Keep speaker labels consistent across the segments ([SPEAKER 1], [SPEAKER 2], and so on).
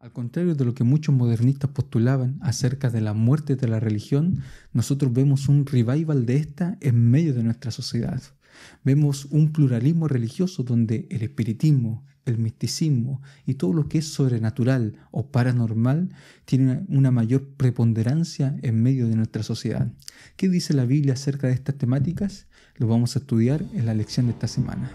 [SPEAKER 1] Al contrario de lo que muchos modernistas postulaban acerca de la muerte de la religión, nosotros vemos un revival de esta en medio de nuestra sociedad. Vemos un pluralismo religioso donde el espiritismo, el misticismo y todo lo que es sobrenatural o paranormal tiene una mayor preponderancia en medio de nuestra sociedad. ¿Qué dice la Biblia acerca de estas temáticas? Lo vamos a estudiar en la lección de esta semana.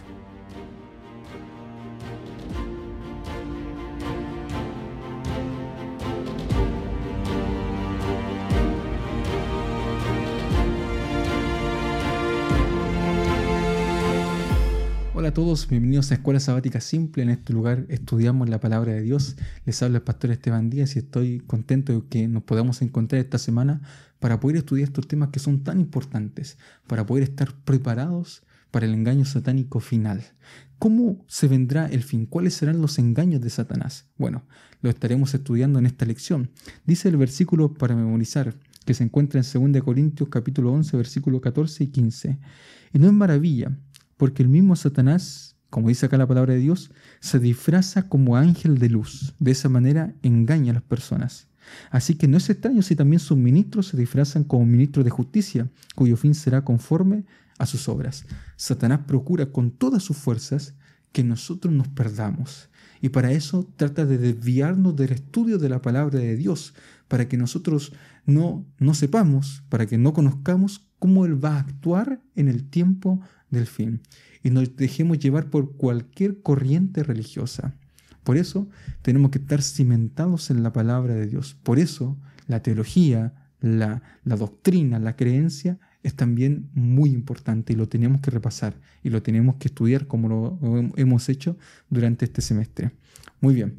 [SPEAKER 1] Todos, bienvenidos a Escuela Sabática Simple. En este lugar estudiamos la palabra de Dios. Les habla el pastor Esteban Díaz y estoy contento de que nos podamos encontrar esta semana para poder estudiar estos temas que son tan importantes, para poder estar preparados para el engaño satánico final. ¿Cómo se vendrá el fin? ¿Cuáles serán los engaños de Satanás? Bueno, lo estaremos estudiando en esta lección. Dice el versículo para memorizar que se encuentra en 2 Corintios capítulo 11, versículo 14 y 15. Y no es maravilla porque el mismo Satanás, como dice acá la palabra de Dios, se disfraza como ángel de luz. De esa manera engaña a las personas. Así que no es extraño si también sus ministros se disfrazan como ministros de justicia, cuyo fin será conforme a sus obras. Satanás procura con todas sus fuerzas que nosotros nos perdamos. Y para eso trata de desviarnos del estudio de la palabra de Dios, para que nosotros no, no sepamos, para que no conozcamos cómo Él va a actuar en el tiempo del fin y nos dejemos llevar por cualquier corriente religiosa. Por eso tenemos que estar cimentados en la palabra de Dios. Por eso la teología, la, doctrina, la creencia es también muy importante y lo tenemos que repasar y lo tenemos que estudiar como lo hemos hecho durante este semestre. Muy bien,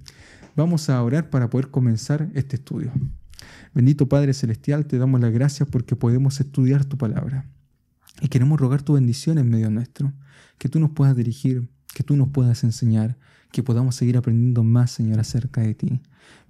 [SPEAKER 1] vamos a orar para poder comenzar este estudio. Bendito Padre Celestial, te damos las gracias porque podemos estudiar tu palabra. Y queremos rogar tu bendición en medio nuestro, que tú nos puedas dirigir, que tú nos puedas enseñar, que podamos seguir aprendiendo más, Señor, acerca de ti.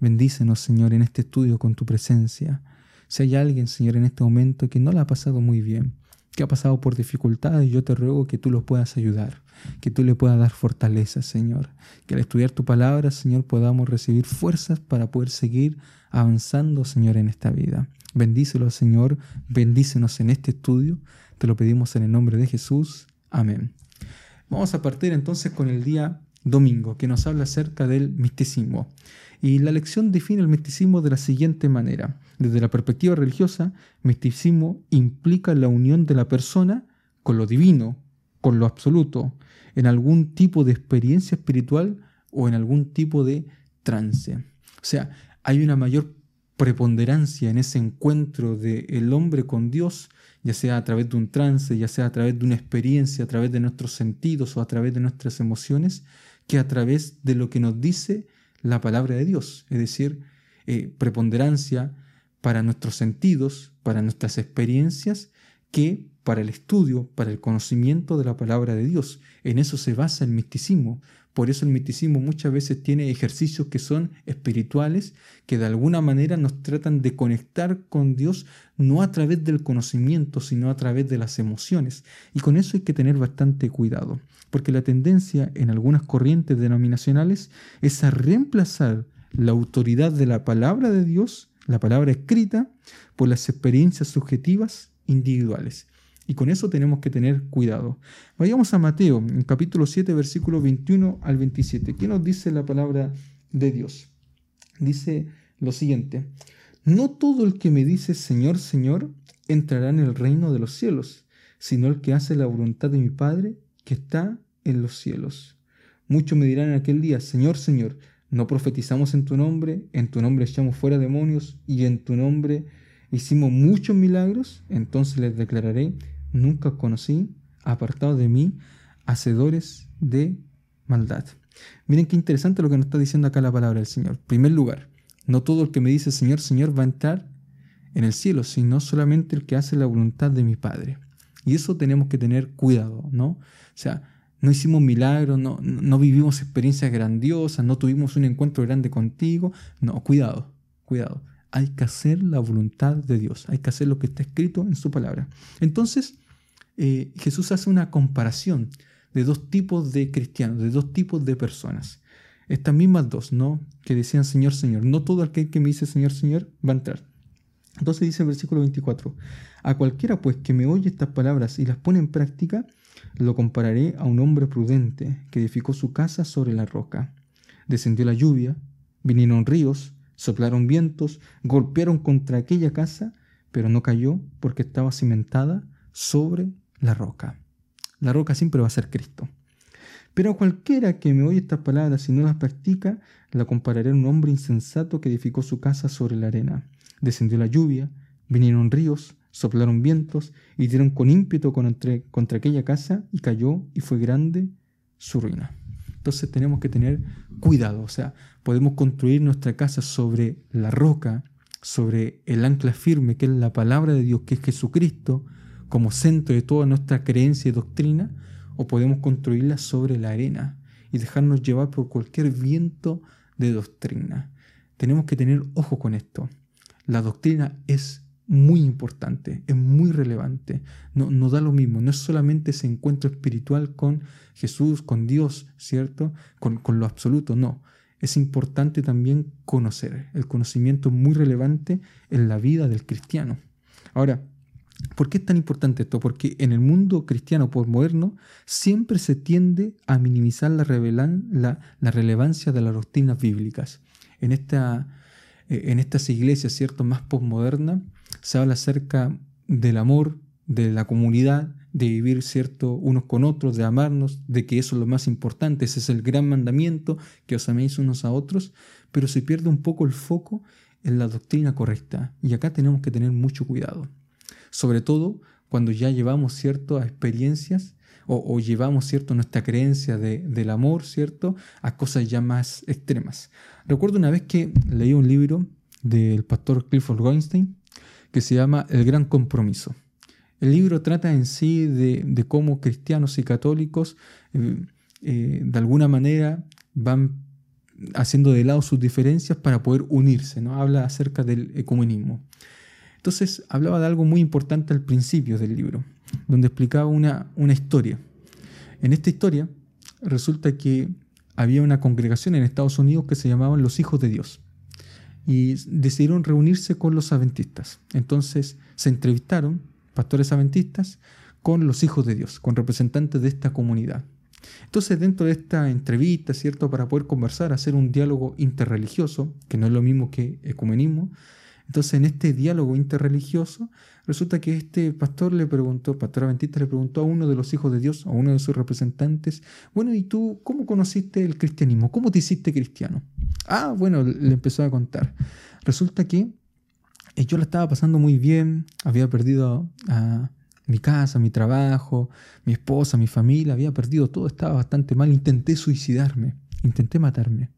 [SPEAKER 1] Bendícenos, Señor, en este estudio con tu presencia. Si hay alguien, Señor, en este momento que no la ha pasado muy bien, que ha pasado por dificultades, yo te ruego que tú los puedas ayudar, que tú le puedas dar fortaleza, Señor. Que al estudiar tu palabra, Señor, podamos recibir fuerzas para poder seguir avanzando, Señor, en esta vida. Bendícelo, Señor, bendícenos en este estudio. Te lo pedimos en el nombre de Jesús. Amén. Vamos a partir entonces con el día domingo, que nos habla acerca del misticismo. Y la lección define el misticismo de la siguiente manera. Desde la perspectiva religiosa, misticismo implica la unión de la persona con lo divino, con lo absoluto, en algún tipo de experiencia espiritual o en algún tipo de trance. O sea, hay una mayor preponderancia en ese encuentro del el hombre con Dios, ya sea a través de un trance, ya sea a través de una experiencia, a través de nuestros sentidos o a través de nuestras emociones, que a través de lo que nos dice la palabra de Dios. Es decir, eh, preponderancia para nuestros sentidos, para nuestras experiencias, que para el estudio, para el conocimiento de la palabra de Dios. En eso se basa el misticismo. Por eso el misticismo muchas veces tiene ejercicios que son espirituales, que de alguna manera nos tratan de conectar con Dios, no a través del conocimiento, sino a través de las emociones. Y con eso hay que tener bastante cuidado, porque la tendencia en algunas corrientes denominacionales es a reemplazar la autoridad de la palabra de Dios, la palabra escrita, por las experiencias subjetivas individuales. Y con eso tenemos que tener cuidado. Vayamos a Mateo, capítulo 7, versículo 21 al 27. ¿Qué nos dice la palabra de Dios? Dice lo siguiente, no todo el que me dice Señor, Señor, entrará en el reino de los cielos, sino el que hace la voluntad de mi Padre que está en los cielos. Muchos me dirán en aquel día, Señor, Señor, no profetizamos en tu nombre, en tu nombre echamos fuera demonios y en tu nombre hicimos muchos milagros, entonces les declararé, nunca conocí, apartado de mí, hacedores de maldad. Miren qué interesante lo que nos está diciendo acá la palabra del Señor. En primer lugar, no todo el que me dice Señor, Señor va a entrar en el cielo, sino solamente el que hace la voluntad de mi Padre. Y eso tenemos que tener cuidado, ¿no? O sea, no hicimos milagros, no, no vivimos experiencias grandiosas, no tuvimos un encuentro grande contigo. No, cuidado, cuidado. Hay que hacer la voluntad de Dios, hay que hacer lo que está escrito en su palabra. Entonces, eh, Jesús hace una comparación de dos tipos de cristianos, de dos tipos de personas. estas mismas dos, ¿no? Que decían Señor, Señor. No todo aquel que me dice Señor, Señor va a entrar. Entonces dice el versículo 24, a cualquiera pues que me oye estas palabras y las pone en práctica, lo compararé a un hombre prudente que edificó su casa sobre la roca. Descendió la lluvia, vinieron ríos, soplaron vientos, golpearon contra aquella casa, pero no cayó porque estaba cimentada sobre la roca. La roca siempre va a ser Cristo. Pero cualquiera que me oye estas palabras y no las practica, la compararé a un hombre insensato que edificó su casa sobre la arena. Descendió la lluvia, vinieron ríos, soplaron vientos y dieron con ímpetu contra, aquella casa y cayó y fue grande su ruina. Entonces tenemos que tener cuidado, o sea, podemos construir nuestra casa sobre la roca, sobre el ancla firme que es la palabra de Dios, que es Jesucristo, como centro de toda nuestra creencia y doctrina, o podemos construirla sobre la arena y dejarnos llevar por cualquier viento de doctrina. Tenemos que tener ojo con esto. La doctrina es muy importante, es muy relevante. No, no da lo mismo, no es solamente ese encuentro espiritual con Jesús, con Dios, ¿cierto? Con, con lo absoluto, no. Es importante también conocer. El conocimiento muy relevante en la vida del cristiano. Ahora, ¿Por qué es tan importante esto? Porque en el mundo cristiano postmoderno siempre se tiende a minimizar la, la, relevancia de las doctrinas bíblicas. En, esta, en estas iglesias ¿cierto? más postmodernas se habla acerca del amor, de la comunidad, de vivir cierto unos con otros, de amarnos, de que eso es lo más importante, ese es el gran mandamiento, que os améis unos a otros, pero se pierde un poco el foco en la doctrina correcta. Y acá tenemos que tener mucho cuidado sobre todo cuando ya llevamos cierto a experiencias o, llevamos cierto nuestra creencia del amor, cierto, a cosas ya más extremas. Recuerdo una vez que leí un libro del pastor Clifford Weinstein que se llama El Gran Compromiso. El libro trata en sí de, cómo cristianos y católicos eh, eh, de alguna manera van haciendo de lado sus diferencias para poder unirse. ¿no? Habla acerca del ecumenismo. Entonces hablaba de algo muy importante al principio del libro, donde explicaba una, una historia. En esta historia resulta que había una congregación en Estados Unidos que se llamaban los hijos de Dios y decidieron reunirse con los adventistas. Entonces se entrevistaron pastores adventistas con los hijos de Dios, con representantes de esta comunidad. Entonces, dentro de esta entrevista, ¿cierto? Para poder conversar, hacer un diálogo interreligioso, que no es lo mismo que ecumenismo, entonces, en este diálogo interreligioso, resulta que este pastor le preguntó, pastor adventista le preguntó a uno de los hijos de Dios, a uno de sus representantes, bueno, ¿y tú cómo conociste el cristianismo? ¿Cómo te hiciste cristiano? Ah, bueno, le empezó a contar. Resulta que eh, yo la estaba pasando muy bien, había perdido mi casa, mi trabajo, mi esposa, mi familia, había perdido todo, estaba bastante mal, intenté suicidarme, intenté matarme.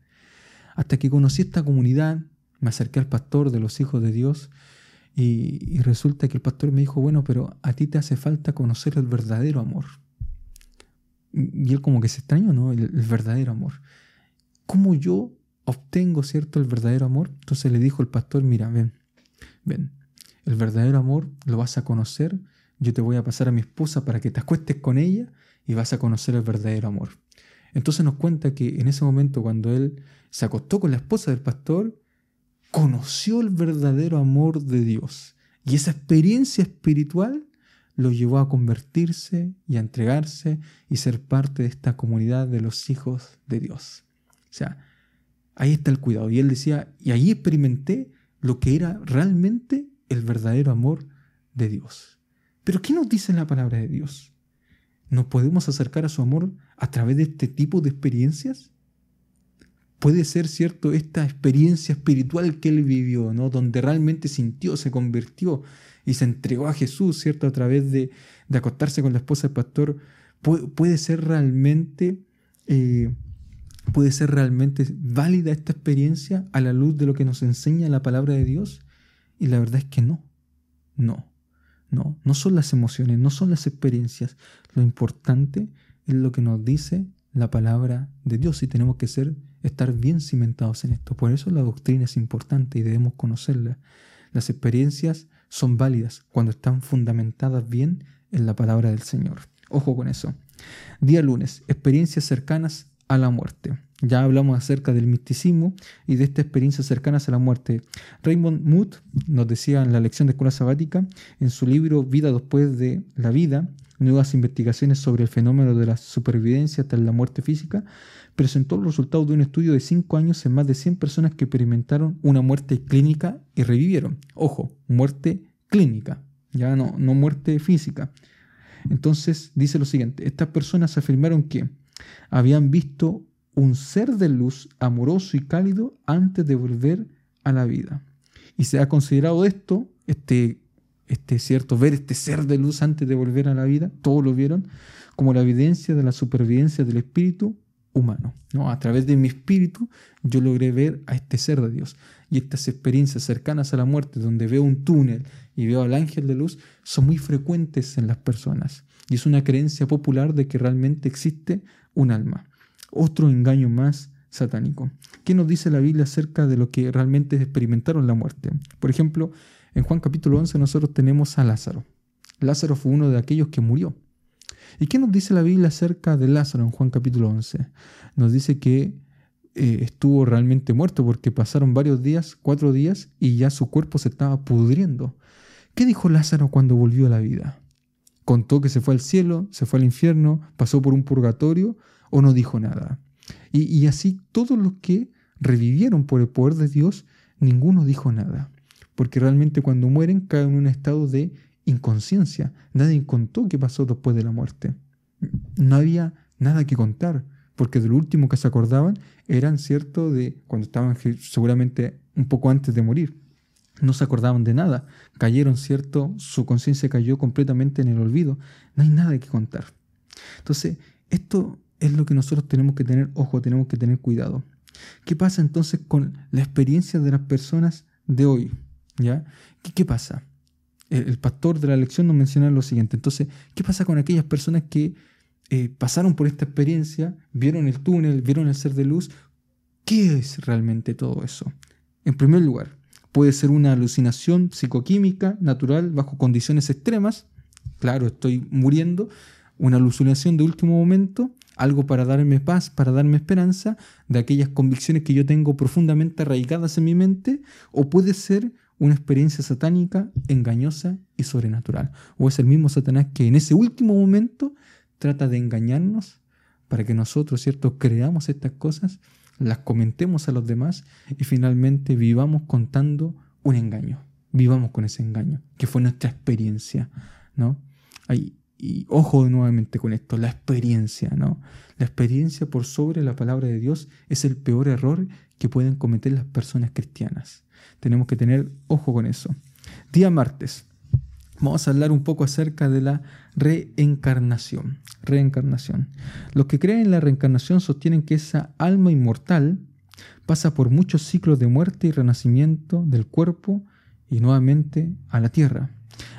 [SPEAKER 1] Hasta que conocí esta comunidad, me acerqué al pastor de los hijos de Dios y, resulta que el pastor me dijo, bueno, pero a ti te hace falta conocer el verdadero amor. Y él como que se extrañó, ¿no? El, el, verdadero amor. ¿Cómo yo obtengo, cierto, el verdadero amor? Entonces le dijo el pastor, mira, ven, ven, el verdadero amor lo vas a conocer, yo te voy a pasar a mi esposa para que te acuestes con ella y vas a conocer el verdadero amor. Entonces nos cuenta que en ese momento cuando él se acostó con la esposa del pastor, conoció el verdadero amor de Dios. Y esa experiencia espiritual lo llevó a convertirse y a entregarse y ser parte de esta comunidad de los hijos de Dios. O sea, ahí está el cuidado. Y él decía, y ahí experimenté lo que era realmente el verdadero amor de Dios. Pero ¿qué nos dice la palabra de Dios? ¿Nos podemos acercar a su amor a través de este tipo de experiencias? Puede ser, ¿cierto?, esta experiencia espiritual que él vivió, ¿no? Donde realmente sintió, se convirtió y se entregó a Jesús, ¿cierto?, a través de, acostarse con la esposa del pastor, puede, ser realmente... Eh, puede ser realmente válida esta experiencia a la luz de lo que nos enseña la palabra de Dios? Y la verdad es que no, no, no, no son las emociones, no son las experiencias. Lo importante es lo que nos dice la palabra de Dios y tenemos que ser estar bien cimentados en esto. Por eso la doctrina es importante y debemos conocerla. Las experiencias son válidas cuando están fundamentadas bien en la palabra del Señor. Ojo con eso. Día lunes, experiencias cercanas a la muerte. Ya hablamos acerca del misticismo y de esta experiencia cercana a la muerte. Raymond Mood nos decía en la lección de escuela sabática, en su libro Vida después de la vida, nuevas investigaciones sobre el fenómeno de la supervivencia hasta la muerte física, presentó los resultados de un estudio de 5 años en más de 100 personas que experimentaron una muerte clínica y revivieron. Ojo, muerte clínica, ya no, no muerte física. Entonces dice lo siguiente, estas personas afirmaron que habían visto un ser de luz amoroso y cálido antes de volver a la vida. Y se ha considerado esto, este, este cierto, ver este ser de luz antes de volver a la vida, todos lo vieron, como la evidencia de la supervivencia del espíritu humano. ¿no? A través de mi espíritu yo logré ver a este ser de Dios. Y estas experiencias cercanas a la muerte, donde veo un túnel y veo al ángel de luz, son muy frecuentes en las personas. Y es una creencia popular de que realmente existe un alma. Otro engaño más satánico. ¿Qué nos dice la Biblia acerca de lo que realmente experimentaron la muerte? Por ejemplo, en Juan capítulo 11 nosotros tenemos a Lázaro. Lázaro fue uno de aquellos que murió. ¿Y qué nos dice la Biblia acerca de Lázaro en Juan capítulo 11? Nos dice que eh, estuvo realmente muerto porque pasaron varios días, cuatro días, y ya su cuerpo se estaba pudriendo. ¿Qué dijo Lázaro cuando volvió a la vida? ¿Contó que se fue al cielo, se fue al infierno, pasó por un purgatorio o no dijo nada? Y, y así todos los que revivieron por el poder de Dios, ninguno dijo nada. Porque realmente cuando mueren caen en un estado de inconsciencia. Nadie contó qué pasó después de la muerte. No había nada que contar, porque de lo último que se acordaban eran cierto de cuando estaban seguramente un poco antes de morir. No se acordaban de nada, cayeron, cierto, su conciencia cayó completamente en el olvido. No hay nada que contar. Entonces, esto es lo que nosotros tenemos que tener ojo, tenemos que tener cuidado. ¿Qué pasa entonces con la experiencia de las personas de hoy? ¿Ya? ¿Qué, qué pasa? El, pastor de la lección nos menciona lo siguiente. Entonces, ¿qué pasa con aquellas personas que eh, pasaron por esta experiencia, vieron el túnel, vieron el ser de luz? ¿Qué es realmente todo eso? En primer lugar, puede ser una alucinación psicoquímica natural bajo condiciones extremas. Claro, estoy muriendo. Una alucinación de último momento, algo para darme paz, para darme esperanza de aquellas convicciones que yo tengo profundamente arraigadas en mi mente, o puede ser una experiencia satánica, engañosa y sobrenatural. O es el mismo Satanás que en ese último momento trata de engañarnos para que nosotros, ¿cierto?, creamos estas cosas, las comentemos a los demás y finalmente vivamos contando un engaño. Vivamos con ese engaño, que fue nuestra experiencia, ¿no? y ojo nuevamente con esto, la experiencia, ¿no? La experiencia por sobre la palabra de Dios es el peor error que pueden cometer las personas cristianas. Tenemos que tener ojo con eso. Día martes. Vamos a hablar un poco acerca de la reencarnación. Reencarnación. Los que creen en la reencarnación sostienen que esa alma inmortal pasa por muchos ciclos de muerte y renacimiento del cuerpo y nuevamente a la tierra.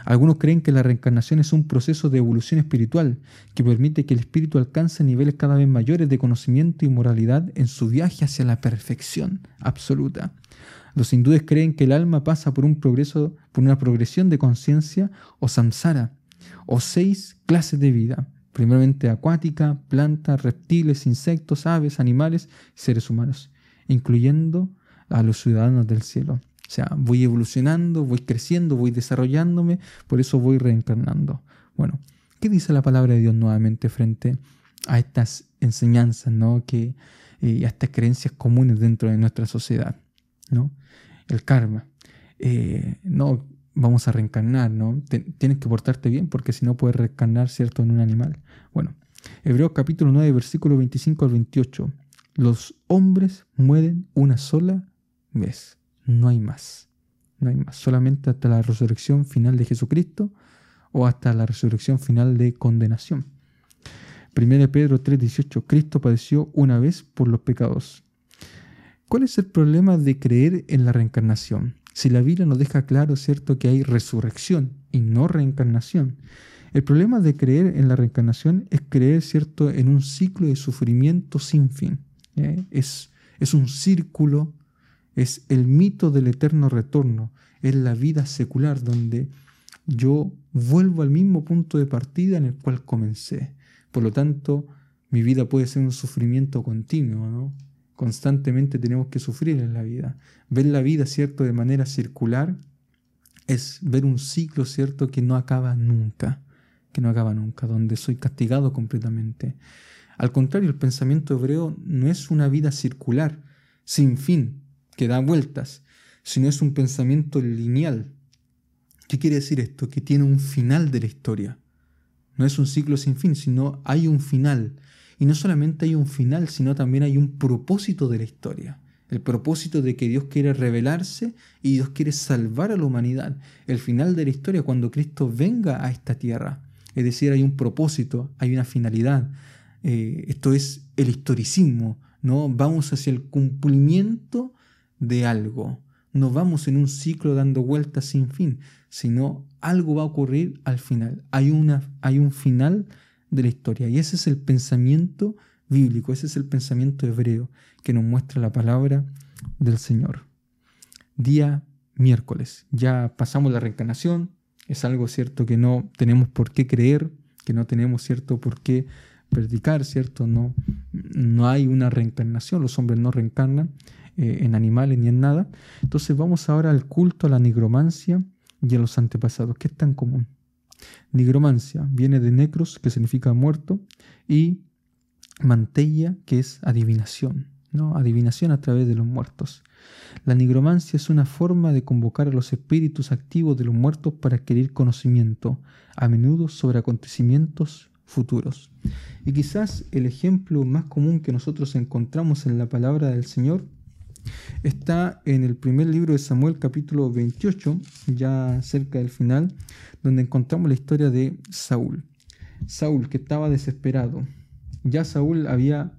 [SPEAKER 1] Algunos creen que la reencarnación es un proceso de evolución espiritual que permite que el espíritu alcance niveles cada vez mayores de conocimiento y moralidad en su viaje hacia la perfección absoluta. Los hindúes creen que el alma pasa por un progreso, por una progresión de conciencia o samsara, o seis clases de vida, primeramente acuática, plantas, reptiles, insectos, aves, animales y seres humanos, incluyendo a los ciudadanos del cielo. O sea, voy evolucionando, voy creciendo, voy desarrollándome, por eso voy reencarnando. Bueno, ¿qué dice la palabra de Dios nuevamente frente a estas enseñanzas, ¿no? que, y a estas creencias comunes dentro de nuestra sociedad? ¿No? el karma. Eh, no vamos a reencarnar, ¿no? tienes que portarte bien porque si no puedes reencarnar, ¿cierto?, en un animal. Bueno, Hebreos capítulo 9, versículo 25 al 28. Los hombres mueren una sola vez, no hay más. No hay más, solamente hasta la resurrección final de Jesucristo o hasta la resurrección final de condenación. 1 Pedro 3:18, Cristo padeció una vez por los pecados ¿Cuál es el problema de creer en la reencarnación? Si la Biblia nos deja claro, ¿cierto?, que hay resurrección y no reencarnación. El problema de creer en la reencarnación es creer, ¿cierto?, en un ciclo de sufrimiento sin fin. ¿eh? Es, es un círculo, es el mito del eterno retorno, es la vida secular donde yo vuelvo al mismo punto de partida en el cual comencé. Por lo tanto, Mi vida puede ser un sufrimiento continuo, ¿no? Constantemente tenemos que sufrir en la vida. Ver la vida, ¿cierto?, de manera circular es ver un ciclo, ¿cierto?, que no acaba nunca, que no acaba nunca, donde soy castigado completamente. Al contrario, el pensamiento hebreo no es una vida circular, sin fin, que da vueltas, sino es un pensamiento lineal. ¿Qué quiere decir esto? Que tiene un final de la historia. No es un ciclo sin fin, sino hay un final. Y no solamente hay un final, sino también hay un propósito de la historia. El propósito de que Dios quiere revelarse y Dios quiere salvar a la humanidad. El final de la historia cuando Cristo venga a esta tierra. Es decir, hay un propósito, hay una finalidad. Eh, esto es el historicismo, ¿no? Vamos hacia el cumplimiento de algo. No vamos en un ciclo dando vueltas sin fin, sino algo va a ocurrir al final. Hay, una, hay un final de la historia. Y ese es el pensamiento bíblico, ese es el pensamiento hebreo que nos muestra la palabra del Señor. Día miércoles. Ya pasamos la reencarnación. Es algo cierto que no tenemos por qué creer, que no tenemos cierto por qué predicar, ¿cierto? No, no hay una reencarnación, los hombres no reencarnan eh, en animales ni en nada. Entonces vamos ahora al culto a la nigromancia y a los antepasados. ¿Qué es tan común? Nigromancia viene de necros, que significa muerto, y mantella, que es adivinación, ¿no? adivinación a través de los muertos. La nigromancia es una forma de convocar a los espíritus activos de los muertos para adquirir conocimiento, a menudo sobre acontecimientos futuros. Y quizás el ejemplo más común que nosotros encontramos en la palabra del Señor está en el primer libro de Samuel capítulo 28, ya cerca del final, donde encontramos la historia de Saúl. Saúl que estaba desesperado. Ya Saúl había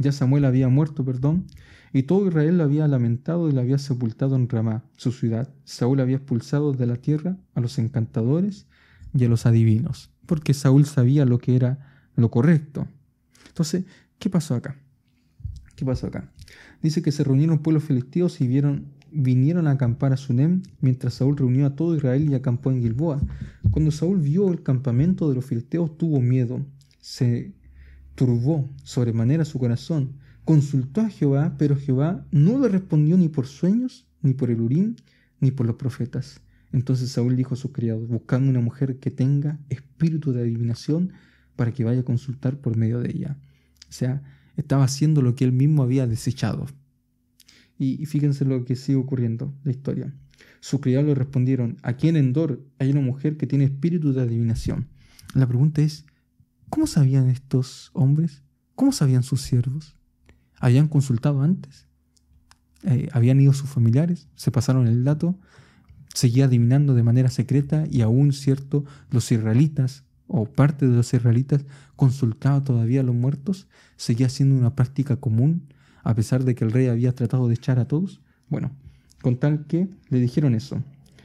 [SPEAKER 1] ya Samuel había muerto, perdón, y todo Israel lo había lamentado y lo había sepultado en Ramá, su ciudad. Saúl había expulsado de la tierra a los encantadores y a los adivinos, porque Saúl sabía lo que era lo correcto. Entonces, ¿qué pasó acá? ¿Qué pasó acá? Dice que se reunieron pueblos filisteos y vieron, vinieron a acampar a Sunem, mientras Saúl reunió a todo Israel y acampó en Gilboa. Cuando Saúl vio el campamento de los filisteos, tuvo miedo, se turbó sobremanera su corazón, consultó a Jehová, pero Jehová no le respondió ni por sueños, ni por el Urim, ni por los profetas. Entonces Saúl dijo a sus criados, buscando una mujer que tenga espíritu de adivinación para que vaya a consultar por medio de ella. O sea, estaba haciendo lo que él mismo había desechado. Y, fíjense lo que sigue ocurriendo, la historia. Sus criados le respondieron, aquí en Endor hay una mujer que tiene espíritu de adivinación. La pregunta es, ¿cómo sabían estos hombres? ¿Cómo sabían sus siervos? ¿Habían consultado antes? Eh, ¿Habían ido sus familiares? ¿Se pasaron el dato? Seguía adivinando de manera secreta y aún, cierto, los israelitas o parte de los israelitas consultaba todavía a los muertos, seguía siendo una práctica común, a pesar de que el rey había tratado de echar a todos. Bueno, con tal que le dijeron eso.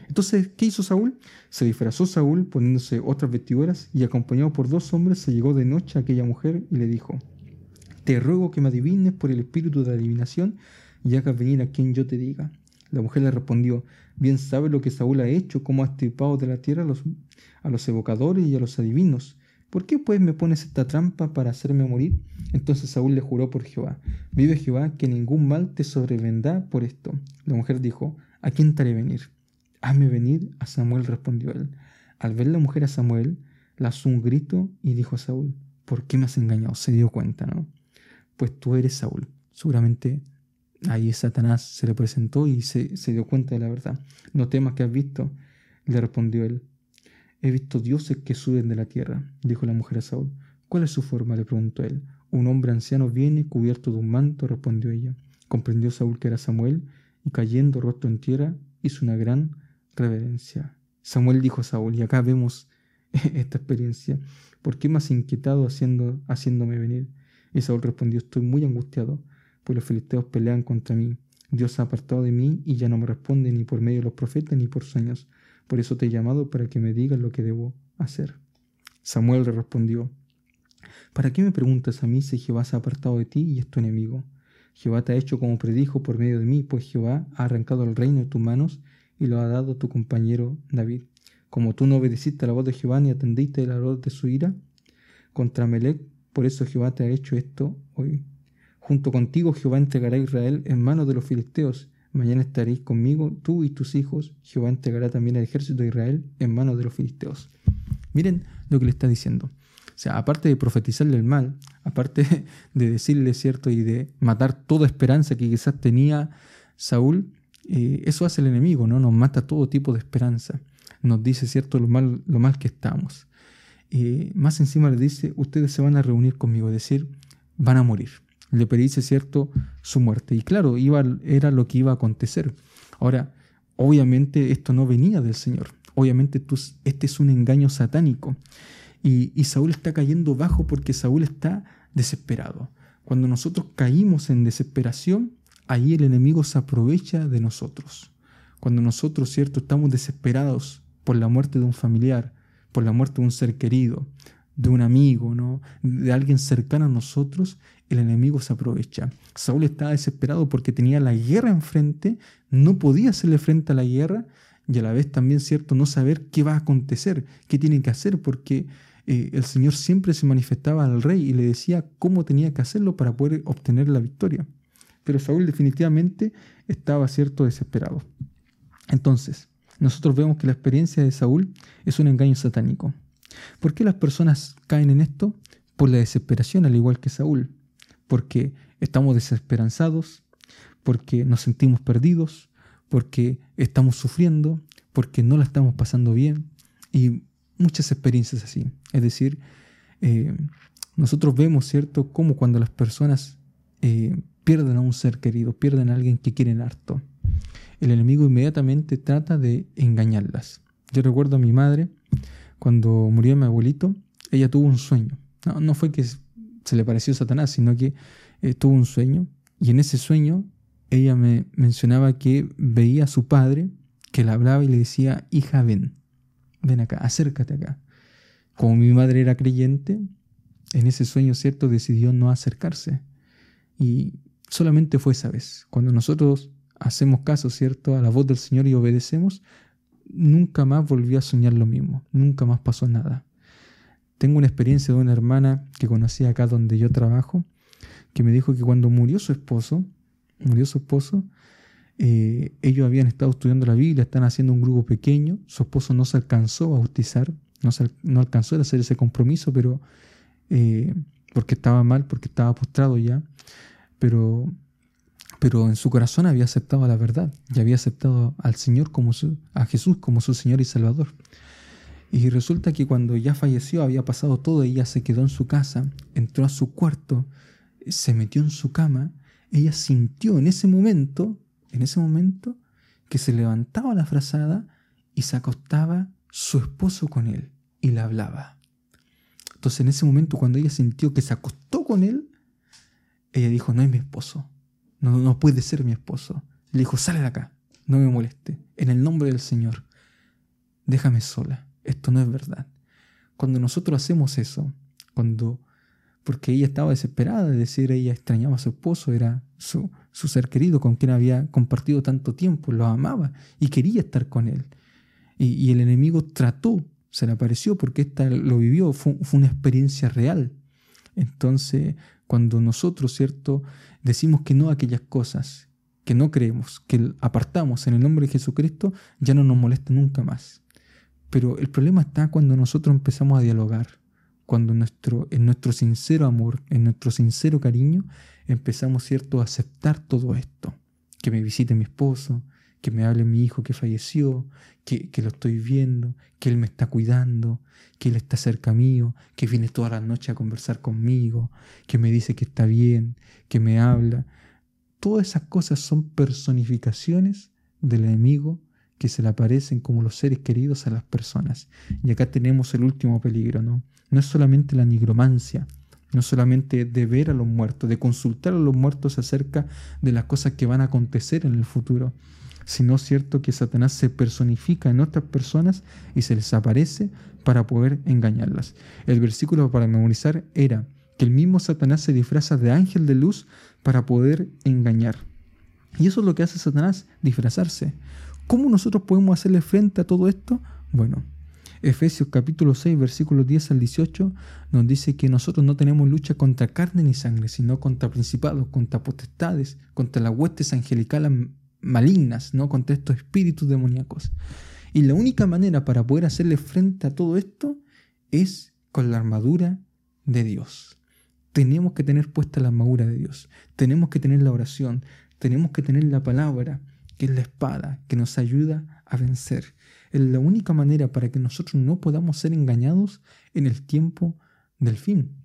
[SPEAKER 1] Entonces, ¿qué hizo Saúl? Se disfrazó Saúl poniéndose otras vestiduras y acompañado por dos hombres se llegó de noche a aquella mujer y le dijo, Te ruego que me adivines por el espíritu de adivinación y hagas venir a quien yo te diga. La mujer le respondió, bien sabe lo que Saúl ha hecho, cómo ha estripado de la tierra a los, a los evocadores y a los adivinos. ¿Por qué pues me pones esta trampa para hacerme morir? Entonces Saúl le juró por Jehová, vive Jehová que ningún mal te sobrevendrá por esto. La mujer dijo, ¿a quién te haré venir? Hazme venir a Samuel, respondió él. Al ver la mujer a Samuel, lanzó un grito y dijo a Saúl, ¿por qué me has engañado? Se dio cuenta, ¿no? Pues tú eres Saúl. Seguramente Ahí Satanás se le presentó y se, dio cuenta de la verdad. No temas que has visto, le respondió él. He visto dioses que suben de la tierra, dijo la mujer a Saúl. ¿Cuál es su forma? le preguntó él. Un hombre anciano viene cubierto de un manto, respondió ella. Comprendió Saúl que era Samuel y cayendo rostro en tierra hizo una gran reverencia. Samuel dijo a Saúl, y acá vemos esta experiencia, ¿por qué me has inquietado haciendo, haciéndome venir? Y Saúl respondió, estoy muy angustiado pues los filisteos pelean contra mí. Dios se ha apartado de mí y ya no me responde ni por medio de los profetas ni por sueños. Por eso te he llamado para que me digas lo que debo hacer. Samuel le respondió, ¿Para qué me preguntas a mí si Jehová se ha apartado de ti y es tu enemigo? Jehová te ha hecho como predijo por medio de mí, pues Jehová ha arrancado el reino de tus manos y lo ha dado a tu compañero David. Como tú no obedeciste a la voz de Jehová ni atendiste la voz de su ira, contra Melech por eso Jehová te ha hecho esto hoy. Junto contigo Jehová entregará a Israel en manos de los filisteos. Mañana estaréis conmigo, tú y tus hijos. Jehová entregará también al ejército de Israel en manos de los filisteos. Miren lo que le está diciendo. O sea, aparte de profetizarle el mal, aparte de decirle, ¿cierto? Y de matar toda esperanza que quizás tenía Saúl, eh, eso hace el enemigo, ¿no? Nos mata todo tipo de esperanza. Nos dice, ¿cierto? Lo mal, lo mal que estamos. Eh, más encima le dice, ustedes se van a reunir conmigo, es decir, van a morir. Le predice, ¿cierto?, su muerte. Y claro, iba, era lo que iba a acontecer. Ahora, obviamente esto no venía del Señor. Obviamente este es un engaño satánico. Y, Saúl está cayendo bajo porque Saúl está desesperado. Cuando nosotros caímos en desesperación, ahí el enemigo se aprovecha de nosotros. Cuando nosotros, ¿cierto?, estamos desesperados por la muerte de un familiar, por la muerte de un ser querido, de un amigo, ¿no? de alguien cercano a nosotros, el enemigo se aprovecha. Saúl estaba desesperado porque tenía la guerra enfrente, no podía hacerle frente a la guerra y a la vez también, ¿cierto?, no saber qué va a acontecer, qué tiene que hacer, porque eh, el Señor siempre se manifestaba al rey y le decía cómo tenía que hacerlo para poder obtener la victoria. Pero Saúl definitivamente estaba cierto desesperado. Entonces, nosotros vemos que la experiencia de Saúl es un engaño satánico. ¿Por qué las personas caen en esto? Por la desesperación, al igual que Saúl. Porque estamos desesperanzados, porque nos sentimos perdidos, porque estamos sufriendo, porque no la estamos pasando bien. Y muchas experiencias así. Es decir, eh, nosotros vemos, ¿cierto?, cómo cuando las personas eh, pierden a un ser querido, pierden a alguien que quieren harto, el enemigo inmediatamente trata de engañarlas. Yo recuerdo a mi madre, cuando murió mi abuelito, ella tuvo un sueño. No, fue que se le pareció Satanás, sino que eh, tuvo un sueño y en ese sueño ella me mencionaba que veía a su padre que le hablaba y le decía, hija, ven ven acá, acércate acá. Como mi madre era creyente, en ese sueño cierto decidió no acercarse. Y solamente fue esa vez. Cuando nosotros hacemos caso, ¿cierto?, a la voz del Señor y obedecemos, nunca más volvió a soñar lo mismo, nunca más pasó nada. Tengo una experiencia de una hermana que conocí acá donde yo trabajo, que me dijo que cuando murió su esposo, murió su esposo, eh, ellos habían estado estudiando la Biblia, están haciendo un grupo pequeño, su esposo no se alcanzó a bautizar, no, no alcanzó a hacer ese compromiso, pero eh, porque estaba mal, porque estaba postrado ya, pero, pero en su corazón había aceptado la verdad y había aceptado al Señor como a Jesús como su Señor y Salvador. Y resulta que cuando ya falleció, había pasado todo, ella se quedó en su casa, entró a su cuarto, se metió en su cama, ella sintió en ese momento en ese momento que se levantaba la frazada y se acostaba su esposo con él y le hablaba. Entonces en ese momento cuando ella sintió que se acostó con él, ella dijo, no es mi esposo, no, no puede ser mi esposo. Le dijo, sale de acá, no me moleste, en el nombre del Señor, déjame sola, esto no es verdad. Cuando nosotros hacemos eso, cuando porque ella estaba desesperada, de decir, ella extrañaba a su esposo, era su, su ser querido con quien había compartido tanto tiempo, lo amaba y quería estar con él. Y, el enemigo trató, se le apareció porque ésta lo vivió, fue, fue una experiencia real. Entonces, cuando nosotros, ¿cierto?, decimos que no a aquellas cosas que no creemos, que apartamos en el nombre de Jesucristo, ya no nos molesta nunca más. Pero el problema está cuando nosotros empezamos a dialogar, cuando nuestro, en nuestro sincero amor, en nuestro sincero cariño, empezamos, ¿cierto?, a aceptar todo esto. Que me visite mi esposo, que me hable mi hijo que falleció, que, que, lo estoy viendo, que él me está cuidando, que él está cerca mío, que viene toda la noche a conversar conmigo, que me dice que está bien, que me habla. Todas esas cosas son personificaciones del enemigo que se le aparecen como los seres queridos a las personas. Y acá tenemos el último peligro, ¿no? No es solamente la nigromancia, no solamente de ver a los muertos, de consultar a los muertos acerca de las cosas que van a acontecer en el futuro, sino cierto que Satanás se personifica en otras personas y se les aparece para poder engañarlas. El versículo para memorizar era que el mismo Satanás se disfraza de ángel de luz para poder engañar. Y eso es lo que hace Satanás, disfrazarse. ¿Cómo nosotros podemos hacerle frente a todo esto? Bueno, Efesios capítulo 6, versículos 10 al 18 nos dice que nosotros no tenemos lucha contra carne ni sangre, sino contra principados, contra potestades, contra las huestes angelicales malignas, ¿no? contra estos espíritus demoníacos. Y la única manera para poder hacerle frente a todo esto es con la armadura de Dios. Tenemos que tener puesta la armadura de Dios. Tenemos que tener la oración. Tenemos que tener la palabra, que es la espada, que nos ayuda a vencer. Es la única manera para que nosotros no podamos ser engañados en el tiempo del fin.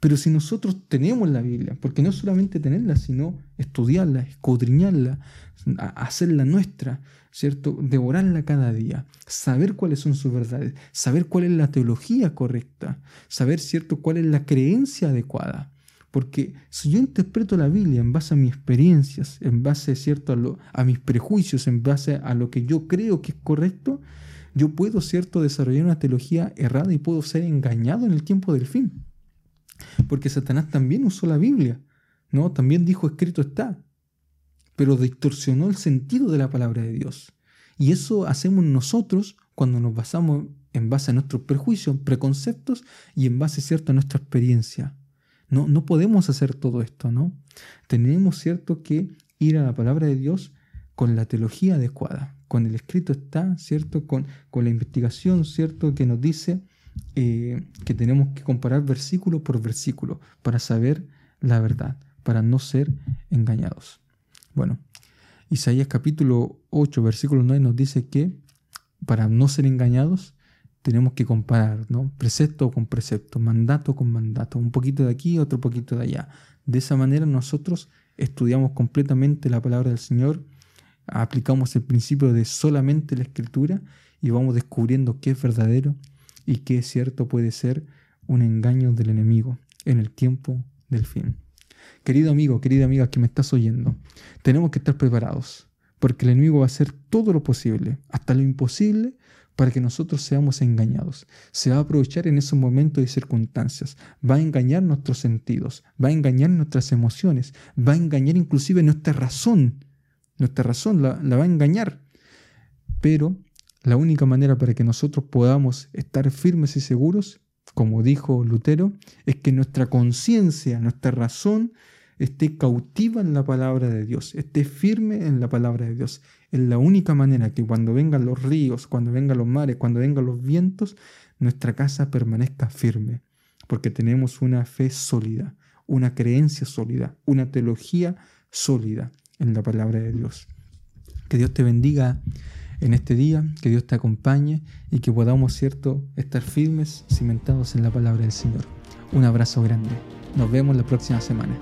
[SPEAKER 1] Pero si nosotros tenemos la Biblia, porque no solamente tenerla, sino estudiarla, escudriñarla, hacerla nuestra, ¿cierto? Devorarla cada día, saber cuáles son sus verdades, saber cuál es la teología correcta, saber, ¿cierto?, cuál es la creencia adecuada. Porque si yo interpreto la Biblia en base a mis experiencias, en base ¿cierto? A, a, mis prejuicios, en base a lo que yo creo que es correcto, yo puedo ¿cierto? desarrollar una teología errada y puedo ser engañado en el tiempo del fin. Porque Satanás también usó la Biblia, ¿no? También dijo escrito está, pero distorsionó el sentido de la palabra de Dios. Y eso hacemos nosotros cuando nos basamos en base a nuestros prejuicios, preconceptos y en base, ¿cierto?, a nuestra experiencia. No, no podemos hacer todo esto, ¿no? Tenemos, ¿cierto?, que ir a la palabra de Dios con la teología adecuada, con el escrito está, ¿cierto?, con, con la investigación, ¿cierto?, que nos dice eh, que tenemos que comparar versículo por versículo para saber la verdad, para no ser engañados. Bueno, Isaías capítulo 8, versículo 9 nos dice que para no ser engañados tenemos que comparar, ¿no? Precepto con precepto, mandato con mandato, un poquito de aquí, otro poquito de allá. De esa manera nosotros estudiamos completamente la palabra del Señor, aplicamos el principio de solamente la escritura y vamos descubriendo qué es verdadero y qué es cierto puede ser un engaño del enemigo en el tiempo del fin. Querido amigo, querida amiga que me estás oyendo, tenemos que estar preparados, porque el enemigo va a hacer todo lo posible, hasta lo imposible, para que nosotros seamos engañados. Se va a aprovechar en esos momentos y circunstancias. Va a engañar nuestros sentidos, va a engañar nuestras emociones, va a engañar inclusive nuestra razón. Nuestra razón la, la va a engañar. Pero la única manera para que nosotros podamos estar firmes y seguros, como dijo Lutero, es que nuestra conciencia, nuestra razón, esté cautiva en la palabra de Dios, esté firme en la palabra de Dios. Es la única manera que cuando vengan los ríos, cuando vengan los mares, cuando vengan los vientos, nuestra casa permanezca firme, porque tenemos una fe sólida, una creencia sólida, una teología sólida en la palabra de Dios. Que Dios te bendiga en este día, que Dios te acompañe y que podamos, cierto, estar firmes, cimentados en la palabra del Señor. Un abrazo grande. Nos vemos la próxima semana.